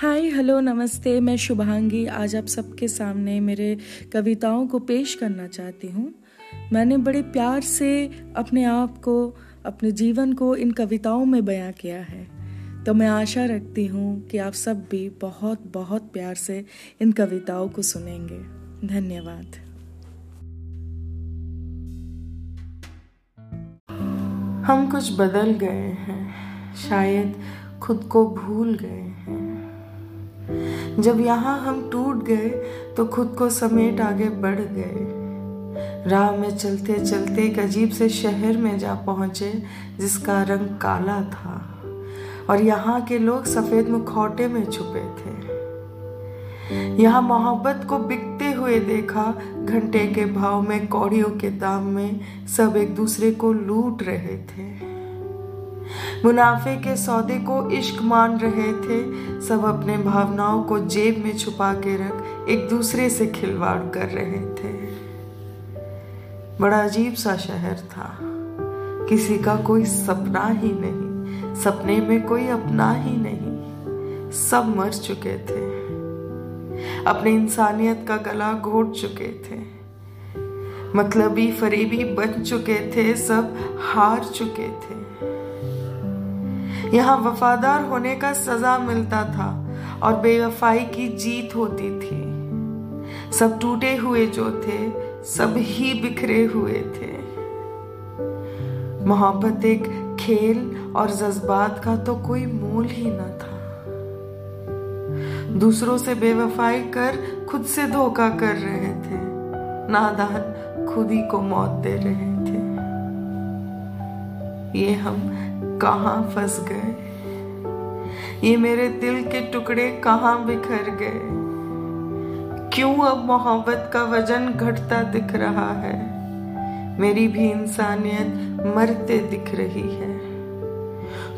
Hi hello नमस्ते, मैं शुभांगी। आज आप सबके सामने मेरे कविताओं को पेश करना चाहती हूँ। मैंने बड़े प्यार से अपने आप को, अपने जीवन को इन कविताओं में बयां किया है। तो मैं आशा रखती हूँ कि आप सब भी बहुत बहुत प्यार से इन कविताओं को सुनेंगे। धन्यवाद। हम कुछ बदल गए हैं, शायद खुद को भूल गए हैं। जब यहाँ हम टूट गए तो खुद को समेट आगे बढ़ गए। राह में चलते चलते एक अजीब से शहर में जा पहुँचे, जिसका रंग काला था, और यहाँ के लोग सफ़ेद मुखौटे में छुपे थे। यहाँ मोहब्बत को बिकते हुए देखा, घंटे के भाव में, कौड़ियों के दाम में, सब एक दूसरे को लूट रहे थे। मुनाफे के सौदे को इश्क मान रहे थे, सब अपने भावनाओं को जेब में छुपा के रख एक दूसरे से खिलवाड़ कर रहे थे। बड़ा अजीब सा शहर था। किसी का कोई सपना ही नहीं, सपने में कोई अपना ही नहीं। सब मर चुके थे। अपने इंसानियत का गला घोट चुके थे। मतलबी फरीबी बन चुके थे, सब हार चुके थे। यहाँ वफादार होने का सजा मिलता था और बेवफाई की जीत होती थी। सब टूटे हुए जो थे, सब ही बिखरे हुए थे। मोहब्बत एक खेल और जज्बात का तो कोई मोल ही न था। दूसरों से बेवफाई कर खुद से धोखा कर रहे थे। नादान खुद ही को मौत दे रहे थे। ये हम कहाँ फंस गए? ये मेरे दिल के टुकड़े कहाँ बिखर गए? क्यों अब मोहब्बत का वज़न घटता दिख रहा है? मेरी भी इंसानियत मरते दिख रही है।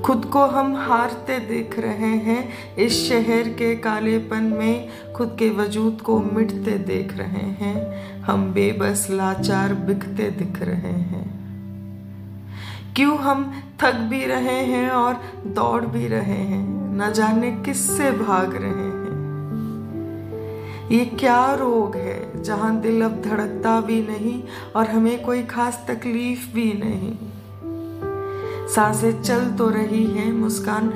खुद को हम हारते दिख रहे हैं। इस शहर के कालेपन में खुद के वजूद को मिटते देख रहे हैं। हम बेबस लाचार बिकते दिख रहे हैं। क्यों हम थक भी रहे हैं और दौड़ भी रहे हैं? न जाने किससे भाग रहे हैं। ये क्या रोग है जहाँ दिल अब धड़कता भी नहीं और हमें कोई खास तकलीफ़ भी नहीं? साँसें चल तो रही है, मुस्कान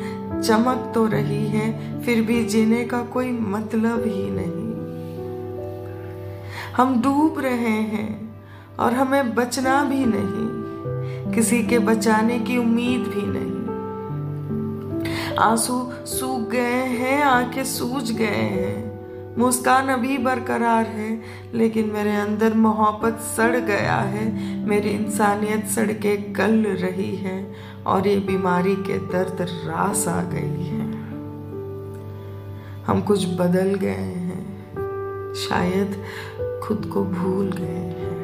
चमक तो रही है, फिर भी जीने का कोई मतलब ही नहीं। हम डूब रहे हैं और हमें बचना भी नहीं। किसी के बचाने की उम्मीद भी नहीं। आँसू सूख गए हैं, आँखें सूज गए हैं। मुस्कान अभी बरकरार है, लेकिन मेरे अंदर मोहब्बत सड़ गया है। मेरी इंसानियत सड़के गल रही है और ये बीमारी के दर्द रास आ गई है। हम कुछ बदल गए हैं, शायद खुद को भूल गए हैं।